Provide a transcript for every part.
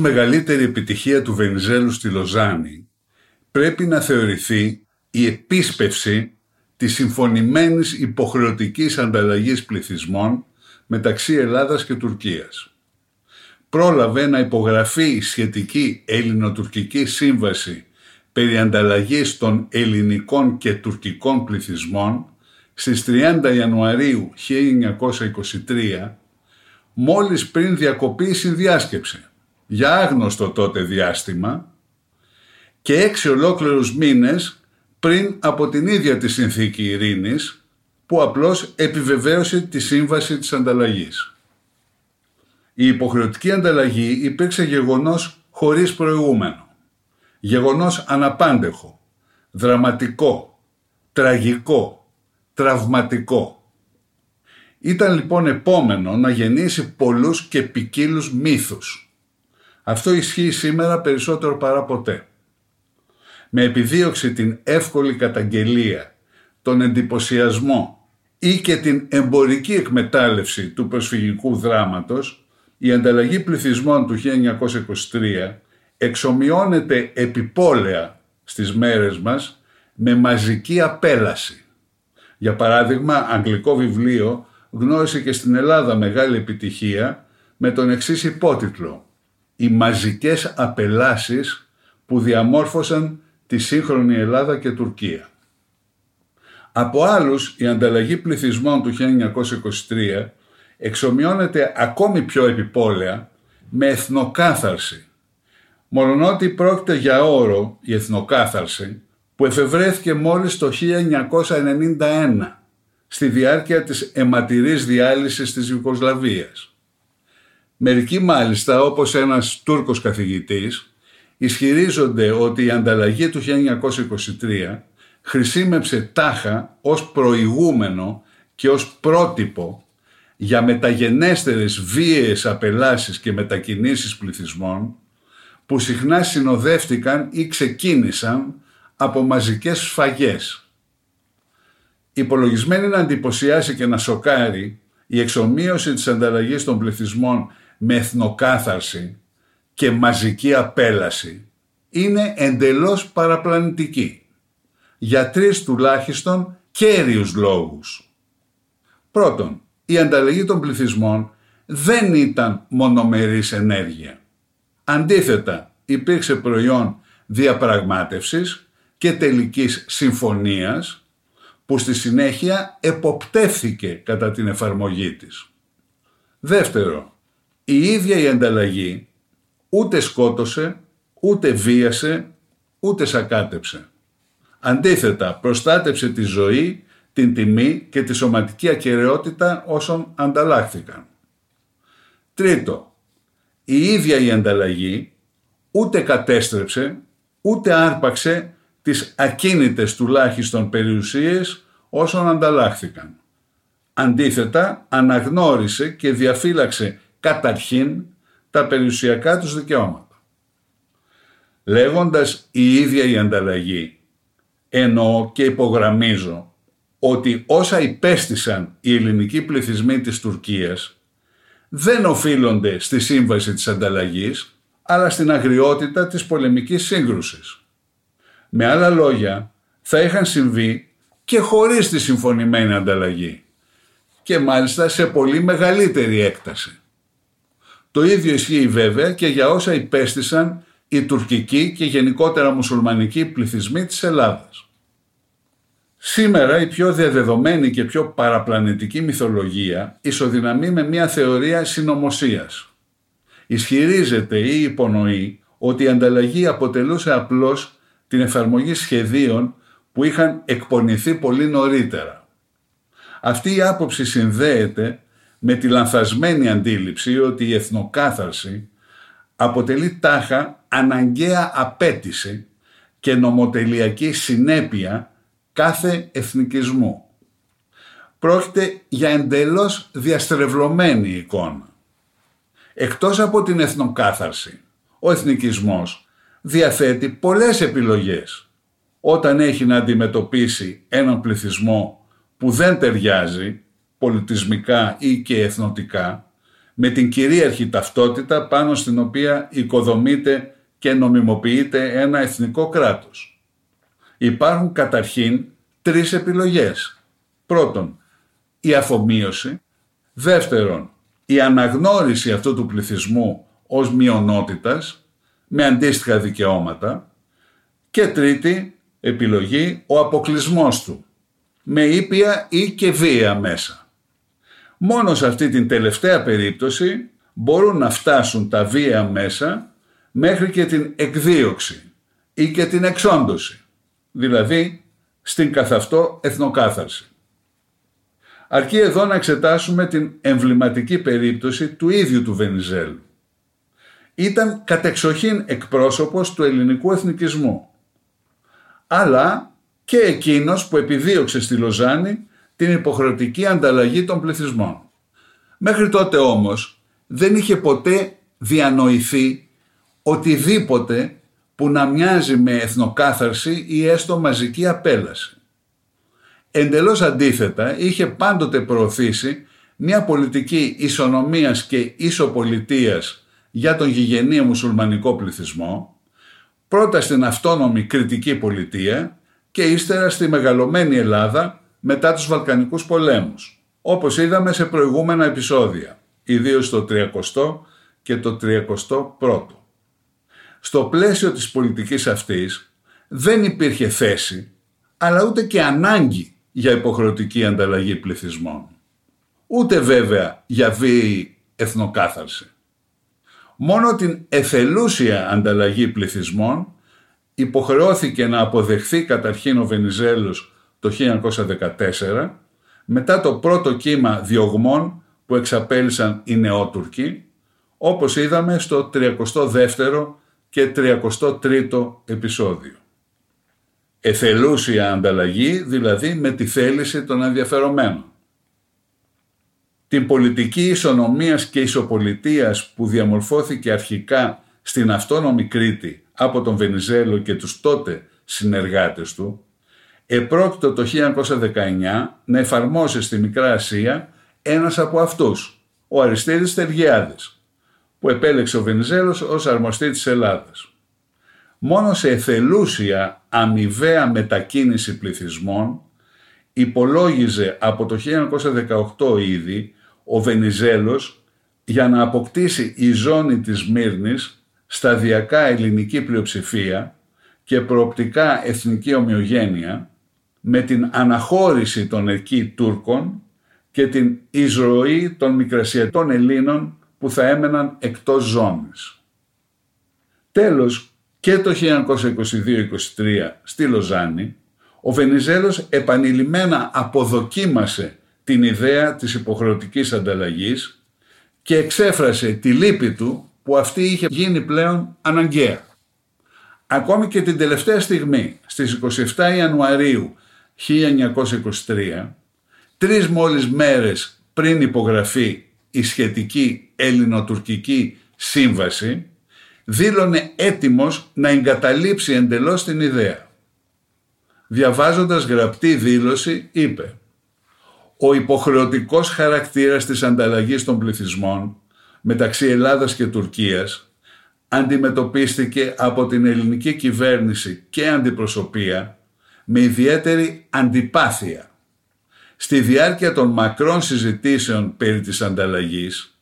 Μεγαλύτερη επιτυχία του Βενιζέλου στη Λοζάνη πρέπει να θεωρηθεί η επίσπευση της συμφωνημένης υποχρεωτικής ανταλλαγής πληθυσμών μεταξύ Ελλάδας και Τουρκίας. Πρόλαβε να υπογραφεί η σχετική ελληνοτουρκική σύμβαση περί ανταλλαγής των ελληνικών και τουρκικών πληθυσμών στις 30 Ιανουαρίου 1923 μόλις πριν διακοπεί η συνδιάσκεψη για άγνωστο τότε διάστημα και έξι ολόκληρους μήνες πριν από την ίδια τη συνθήκη ειρήνης που απλώς επιβεβαίωσε τη σύμβαση της ανταλλαγής. Η υποχρεωτική ανταλλαγή υπήρξε γεγονός χωρίς προηγούμενο. Γεγονός αναπάντεχο, δραματικό, τραγικό, τραυματικό. Ήταν λοιπόν επόμενο να γεννήσει πολλούς και ποικίλους μύθους αυτό ισχύει σήμερα περισσότερο παρά ποτέ. Με επιδίωξη την εύκολη καταγγελία, τον εντυπωσιασμό ή και την εμπορική εκμετάλλευση του προσφυγικού δράματος, η ανταλλαγή πληθυσμών του 1923 εξομοιώνεται επιπόλαια στις μέρες μας με μαζική απέλαση. Για παράδειγμα, αγγλικό βιβλίο γνώρισε και στην Ελλάδα μεγάλη επιτυχία με τον εξής υπότιτλο οι μαζικές απελάσεις που διαμόρφωσαν τη σύγχρονη Ελλάδα και Τουρκία. Από άλλους η ανταλλαγή πληθυσμών του 1923 εξομοιώνεται ακόμη πιο επιπόλαια με εθνοκάθαρση. Μολονότι πρόκειται για όρο η εθνοκάθαρση που εφευρέθηκε μόλις το 1991 στη διάρκεια της αιματηρής διάλυσης της Ιουκοσλαβίας. Μερικοί μάλιστα, όπως ένας Τούρκος καθηγητής, ισχυρίζονται ότι η ανταλλαγή του 1923 χρησιμεύσε τάχα ως προηγούμενο και ως πρότυπο για μεταγενέστερες βίαιες απελάσεις και μετακινήσεις πληθυσμών που συχνά συνοδεύτηκαν ή ξεκίνησαν από μαζικές σφαγές. Υπολογισμένη να εντυπωσιάσει και να σοκάρει η εξομοίωση της ανταλλαγής των πληθυσμών με εθνοκάθαρση και μαζική απέλαση είναι εντελώς παραπλανητική για τρεις τουλάχιστον κέριους λόγους. Πρώτον, η ανταλλαγή των πληθυσμών δεν ήταν μονομερής ενέργεια. Αντίθετα, υπήρξε προϊόν διαπραγμάτευσης και τελικής συμφωνίας που στη συνέχεια εποπτεύθηκε κατά την εφαρμογή της. Δεύτερο, η ίδια η ανταλλαγή ούτε σκότωσε, ούτε βίασε, ούτε σακάτεψε. Αντίθετα, προστάτεψε τη ζωή, την τιμή και τη σωματική ακαιρεότητα όσων ανταλλάχθηκαν. Τρίτο, η ίδια η ανταλλαγή ούτε κατέστρεψε, ούτε άρπαξε τις ακίνητες τουλάχιστον περιουσίες όσων ανταλλάχθηκαν. Αντίθετα, αναγνώρισε και διαφύλαξε καταρχήν τα περιουσιακά τους δικαιώματα. Λέγοντας η ίδια η ανταλλαγή, εννοώ και υπογραμμίζω ότι όσα υπέστησαν οι ελληνικοί πληθυσμοί της Τουρκίας δεν οφείλονται στη σύμβαση της ανταλλαγής, αλλά στην αγριότητα της πολεμικής σύγκρουσης. Με άλλα λόγια, θα είχαν συμβεί και χωρίς τη συμφωνημένη ανταλλαγή και μάλιστα σε πολύ μεγαλύτερη έκταση. Το ίδιο ισχύει βέβαια και για όσα υπέστησαν οι τουρκικοί και γενικότερα μουσουλμανικοί πληθυσμοί της Ελλάδας. Σήμερα η πιο διαδεδομένη και πιο παραπλανητική μυθολογία ισοδυναμεί με μια θεωρία συνωμοσίας. Ισχυρίζεται ή υπονοεί ότι η ανταλλαγή αποτελούσε απλώς την εφαρμογή σχεδίων που είχαν εκπονηθεί πολύ νωρίτερα. Αυτή η άποψη συνδέεται με τη λανθασμένη αντίληψη ότι η εθνοκάθαρση αποτελεί τάχα αναγκαία απέτηση και νομοτελειακή συνέπεια κάθε εθνικισμού. Πρόκειται για εντελώς διαστρεβλωμένη εικόνα. Εκτός από την εθνοκάθαρση, ο εθνικισμός διαθέτει πολλές επιλογές όταν έχει να αντιμετωπίσει έναν πληθυσμό που δεν ταιριάζει πολιτισμικά ή και εθνοτικά με την κυρίαρχη ταυτότητα πάνω στην οποία οικοδομείται και νομιμοποιείται ένα εθνικό κράτος. Υπάρχουν καταρχήν τρεις επιλογές. Πρώτον, η αφομοίωση. Δεύτερον, η αναγνώριση αυτού του πληθυσμού ως μειονότητας με αντίστοιχα δικαιώματα. Και τρίτη επιλογή, ο αποκλεισμός του με ήπια ή και βία μέσα. Μόνο σε αυτή την τελευταία περίπτωση μπορούν να φτάσουν τα βία μέσα μέχρι και την εκδίωξη ή και την εξόντωση, δηλαδή στην καθ' αυτό εθνοκάθαρση. Αρκεί εδώ να εξετάσουμε την εμβληματική περίπτωση του ίδιου του Βενιζέλου. Ήταν κατεξοχήν εκπρόσωπος του ελληνικού εθνικισμού, αλλά και εκείνος που επιδίωξε στη Λοζάνη την υποχρεωτική ανταλλαγή των πληθυσμών. Μέχρι τότε όμως δεν είχε ποτέ διανοηθεί οτιδήποτε που να μοιάζει με εθνοκάθαρση ή έστω μαζική απέλαση. Εντελώς αντίθετα είχε πάντοτε προωθήσει μια πολιτική ισονομίας και ισοπολιτείας για τον γηγενή μουσουλμανικό πληθυσμό, πρώτα στην αυτόνομη κριτική πολιτεία και ύστερα στη μεγαλωμένη Ελλάδα μετά τους Βαλκανικούς πολέμους, όπως είδαμε σε προηγούμενα επεισόδια, ιδίως το 30 και το 31ο. Στο πλαίσιο της πολιτικής αυτής δεν υπήρχε θέση, αλλά ούτε και ανάγκη για υποχρεωτική ανταλλαγή πληθυσμών. Ούτε βέβαια για βίαιη εθνοκάθαρση. Μόνο την εθελούσια ανταλλαγή πληθυσμών υποχρεώθηκε να αποδεχθεί καταρχήν ο Βενιζέλος το 1914 μετά το πρώτο κύμα διωγμών που εξαπέλυσαν οι Νεότουρκοι όπως είδαμε στο 32ο και 33ο επεισόδιο. Εθελούσια ανταλλαγή δηλαδή με τη θέληση των ενδιαφερομένων. Την πολιτική ισονομίας και ισοπολιτείας που διαμορφώθηκε αρχικά στην αυτόνομη Κρήτη από τον Βενιζέλο και τους τότε συνεργάτες του, επρόκειτο το 1919 να εφαρμόσει στη Μικρά Ασία ένας από αυτούς, ο Αριστίδης Τεργιάδης, που επέλεξε ο Βενιζέλος ως αρμοστή της Ελλάδας. Μόνο σε εθελούσια αμοιβαία μετακίνηση πληθυσμών υπολόγιζε από το 1918 ήδη ο Βενιζέλος για να αποκτήσει η ζώνη της Μύρνης σταδιακά ελληνική πλειοψηφία και προοπτικά εθνική ομοιογένεια με την αναχώρηση των εκεί Τούρκων και την εισρωή των μικρασιατών Ελλήνων που θα έμεναν εκτός ζώνης. Τέλος, και το 1922-23 στη Λοζάνη, ο Βενιζέλος επανειλημμένα αποδοκίμασε την ιδέα της υποχρεωτικής ανταλλαγής και εξέφρασε τη λύπη του που αυτή είχε γίνει πλέον αναγκαία. Ακόμη και την τελευταία στιγμή, στις 27 Ιανουαρίου 1923, τρεις μόλις μέρες πριν υπογραφεί η σχετική ελληνοτουρκική σύμβαση, δήλωνε έτοιμος να εγκαταλείψει εντελώς την ιδέα. Διαβάζοντας γραπτή δήλωση είπε «Ο υποχρεωτικός χαρακτήρας της ανταλλαγής των πληθυσμών μεταξύ Ελλάδας και Τουρκίας αντιμετωπίστηκε από την ελληνική κυβέρνηση και αντιπροσωπεία με ιδιαίτερη αντιπάθεια. Στη διάρκεια των μακρών συζητήσεων περί της ανταλλαγής,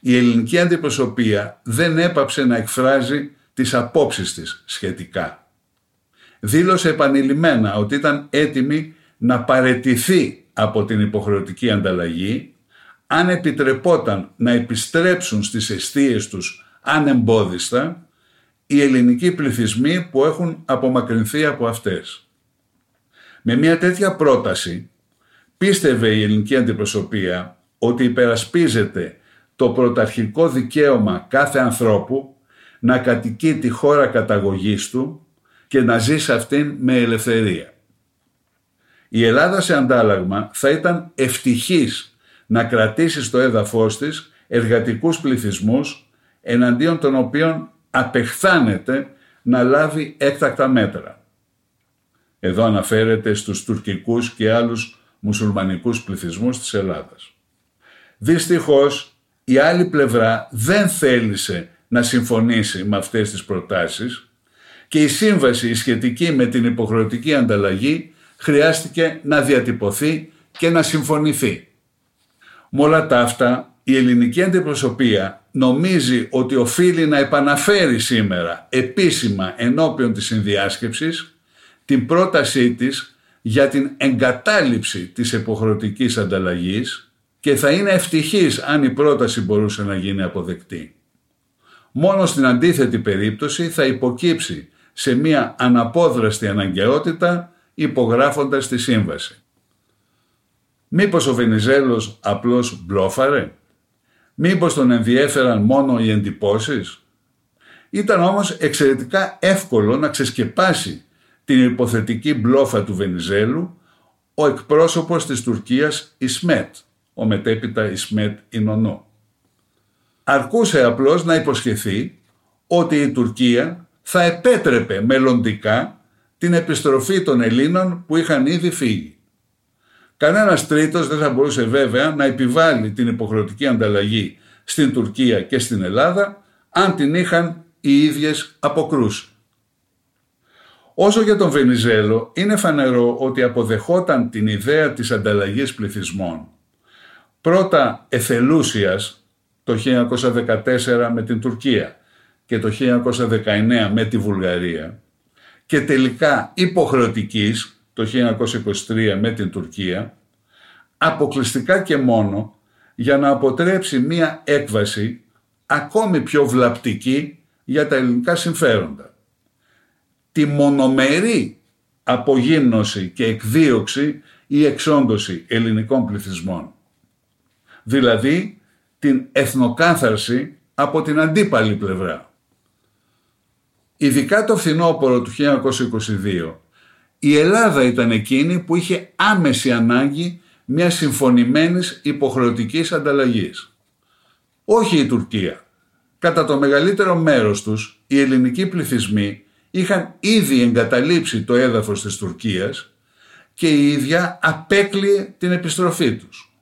η ελληνική αντιπροσωπεία δεν έπαψε να εκφράζει τις απόψεις της σχετικά. Δήλωσε επανειλημμένα ότι ήταν έτοιμη να παρετηθεί από την υποχρεωτική ανταλλαγή αν επιτρεπόταν να επιστρέψουν στις αιστείες τους ανεμπόδιστα οι ελληνικοί πληθυσμοί που έχουν απομακρυνθεί από αυτές. Με μια τέτοια πρόταση πίστευε η ελληνική αντιπροσωπεία ότι υπερασπίζεται το πρωταρχικό δικαίωμα κάθε ανθρώπου να κατοικεί τη χώρα καταγωγής του και να ζει σε αυτήν με ελευθερία. Η Ελλάδα σε αντάλλαγμα θα ήταν ευτυχής να κρατήσει στο έδαφος της εργατικούς πληθυσμούς εναντίον των οποίων απεχθάνεται να λάβει έκτακτα μέτρα. Εδώ αναφέρεται στους τουρκικούς και άλλους μουσουλμανικούς πληθυσμούς της Ελλάδας. Δυστυχώς η άλλη πλευρά δεν θέλησε να συμφωνήσει με αυτές τις προτάσεις και η σύμβαση σχετική με την υποχρεωτική ανταλλαγή χρειάστηκε να διατυπωθεί και να συμφωνηθεί. Με όλα τα αυτά, η ελληνική αντιπροσωπεία νομίζει ότι οφείλει να επαναφέρει σήμερα επίσημα ενώπιον της συνδιάσκεψης την πρότασή της για την εγκατάλειψη της υποχρεωτικής ανταλλαγής και θα είναι ευτυχής αν η πρόταση μπορούσε να γίνει αποδεκτή. Μόνο στην αντίθετη περίπτωση θα υποκύψει σε μια αναπόδραστη αναγκαιότητα υπογράφοντας τη σύμβαση. Μήπως ο Βενιζέλος απλώς μπλόφαρε; Μήπως τον ενδιέφεραν μόνο οι εντυπώσεις; Ήταν όμως εξαιρετικά εύκολο να ξεσκεπάσει την υποθετική μπλόφα του Βενιζέλου ο εκπρόσωπος της Τουρκίας Ισμέτ, ο μετέπειτα Ισμέτ Ινωνό. Αρκούσε απλώς να υποσχεθεί ότι η Τουρκία θα επέτρεπε μελλοντικά την επιστροφή των Ελλήνων που είχαν ήδη φύγει. Κανένας τρίτος δεν θα μπορούσε βέβαια να επιβάλλει την υποχρεωτική ανταλλαγή στην Τουρκία και στην Ελλάδα αν την είχαν οι ίδιες αποκρούσει. Όσο για τον Βενιζέλο, είναι φανερό ότι αποδεχόταν την ιδέα της ανταλλαγής πληθυσμών. Πρώτα εθελούσιας το 1914 με την Τουρκία και το 1919 με τη Βουλγαρία και τελικά υποχρεωτικής το 1923 με την Τουρκία, αποκλειστικά και μόνο για να αποτρέψει μία έκβαση ακόμη πιο βλαπτική για τα ελληνικά συμφέροντα. Τη μονομερή απογύμνωση και εκδίωξη ή εξόντωση ελληνικών πληθυσμών. Δηλαδή την εθνοκάθαρση από την αντίπαλη πλευρά. Ειδικά το φθινόπωρο του 1922, η Ελλάδα ήταν εκείνη που είχε άμεση ανάγκη μιας συμφωνημένης υποχρεωτικής ανταλλαγής. Όχι η Τουρκία. Κατά το μεγαλύτερο μέρος τους, οι ελληνικοί πληθυσμοί είχαν ήδη εγκαταλείψει το έδαφος της Τουρκίας και η ίδια απέκλειε την επιστροφή τους.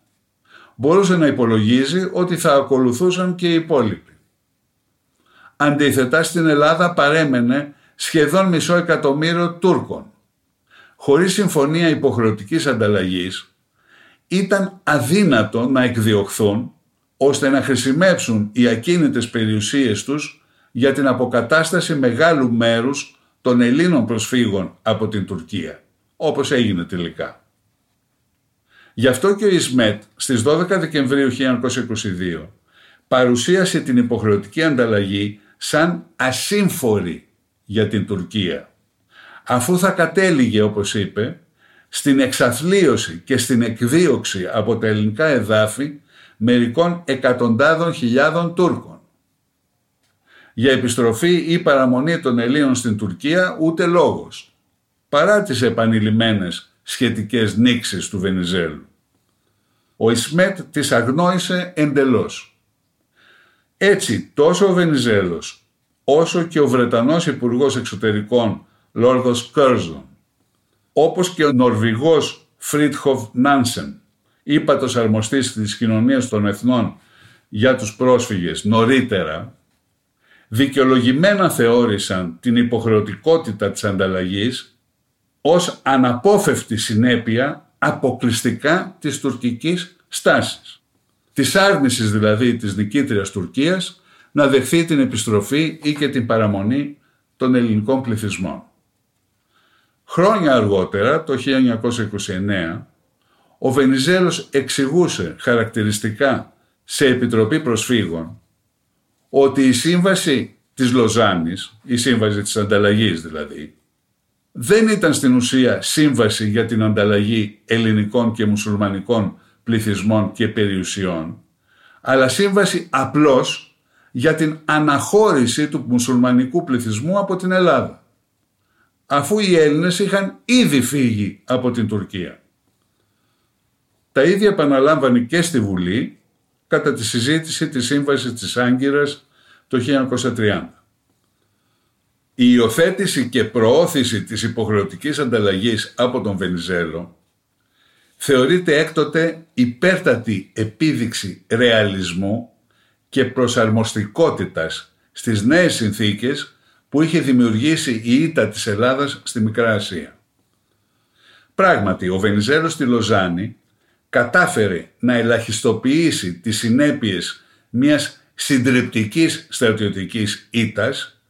Μπορούσε να υπολογίζει ότι θα ακολουθούσαν και οι υπόλοιποι. Αντίθετα στην Ελλάδα παρέμενε σχεδόν μισό εκατομμύριο Τούρκων. Χωρίς συμφωνία υποχρεωτικής ανταλλαγής ήταν αδύνατο να εκδιωχθούν ώστε να χρησιμεύσουν οι ακίνητες περιουσίες τους για την αποκατάσταση μεγάλου μέρους των Ελλήνων προσφύγων από την Τουρκία, όπως έγινε τελικά. Γι' αυτό και ο Ισμέτ στις 12 Δεκεμβρίου 1922 παρουσίασε την υποχρεωτική ανταλλαγή σαν ασύμφορη για την Τουρκία. Αφού θα κατέληγε, όπως είπε, στην εξαθλίωση και στην εκδίωξη από τα ελληνικά εδάφη μερικών εκατοντάδων χιλιάδων Τούρκων. Για επιστροφή ή παραμονή των Ελλήνων στην Τουρκία ούτε λόγος, παρά τις επανειλημμένες σχετικές νήξεις του Βενιζέλου. Ο Ισμέτ τις αγνόησε εντελώς. Έτσι τόσο ο Βενιζέλος όσο και ο Βρετανός Υπουργός Εξωτερικών Λόρδος Κέρζον όπως και ο Νορβηγός Φρίτχοφ Νάνσεν ύπατος αρμοστής της κοινωνίας των εθνών για τους πρόσφυγες νωρίτερα δικαιολογημένα θεώρησαν την υποχρεωτικότητα της ανταλλαγής ως αναπόφευκτη συνέπεια αποκλειστικά της τουρκικής στάσης. Της άρνησης δηλαδή της νικήτριας Τουρκίας να δεχθεί την επιστροφή ή και την παραμονή των ελληνικών πληθυσμών. Χρόνια αργότερα, το 1929, ο Βενιζέλος εξηγούσε χαρακτηριστικά σε Επιτροπή Προσφύγων ότι η σύμβαση της Λοζάνης, η σύμβαση της ανταλλαγής δηλαδή, δεν ήταν στην ουσία σύμβαση για την ανταλλαγή ελληνικών και μουσουλμανικών πληθυσμών και περιουσιών, αλλά σύμβαση απλώς για την αναχώρηση του μουσουλμανικού πληθυσμού από την Ελλάδα, αφού οι Έλληνες είχαν ήδη φύγει από την Τουρκία. Τα ίδια επαναλάμβανε και στη Βουλή κατά τη συζήτηση της Σύμβασης της Άγκυρας το 1930. Η υιοθέτηση και προώθηση της υποχρεωτικής ανταλλαγής από τον Βενιζέλο θεωρείται έκτοτε υπέρτατη επίδειξη ρεαλισμού και προσαρμοστικότητας στις νέες συνθήκες που είχε δημιουργήσει η ήττα της Ελλάδας στη Μικρά Ασία. Πράγματι, ο Βενιζέλος στη Λοζάνη κατάφερε να ελαχιστοποιήσει τις συνέπειες μιας συντριπτικής στρατιωτικής ήττας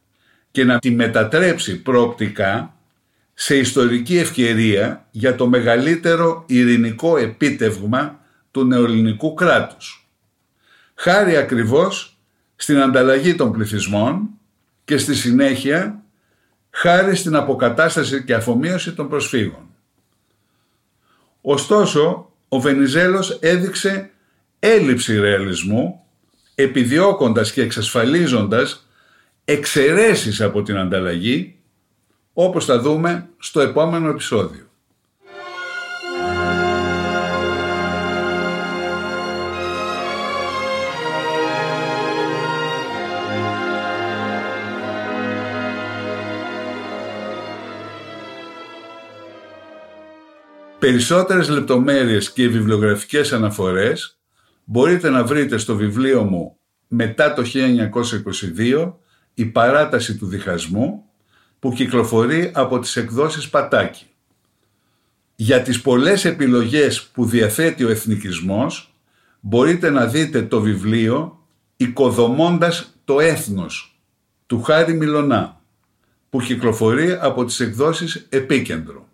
και να τη μετατρέψει προοπτικά σε ιστορική ευκαιρία για το μεγαλύτερο ειρηνικό επίτευγμα του νεοελληνικού κράτους. Χάρη ακριβώς στην ανταλλαγή των πληθυσμών και στη συνέχεια χάρη στην αποκατάσταση και αφομοίωση των προσφύγων. Ωστόσο, ο Βενιζέλος έδειξε έλλειψη ρεαλισμού επιδιώκοντας και εξασφαλίζοντας εξαιρέσεις από την ανταλλαγή όπως θα δούμε στο επόμενο επεισόδιο. Περισσότερες λεπτομέρειες και βιβλιογραφικές αναφορές μπορείτε να βρείτε στο βιβλίο μου μετά το 1922 «Η παράταση του διχασμού» που κυκλοφορεί από τις εκδόσεις Πατάκη. Για τις πολλές επιλογές που διαθέτει ο εθνικισμός μπορείτε να δείτε το βιβλίο «Οικοδομώντας το έθνος» του Χάρη Μιλονά που κυκλοφορεί από τις εκδόσεις Επίκεντρο.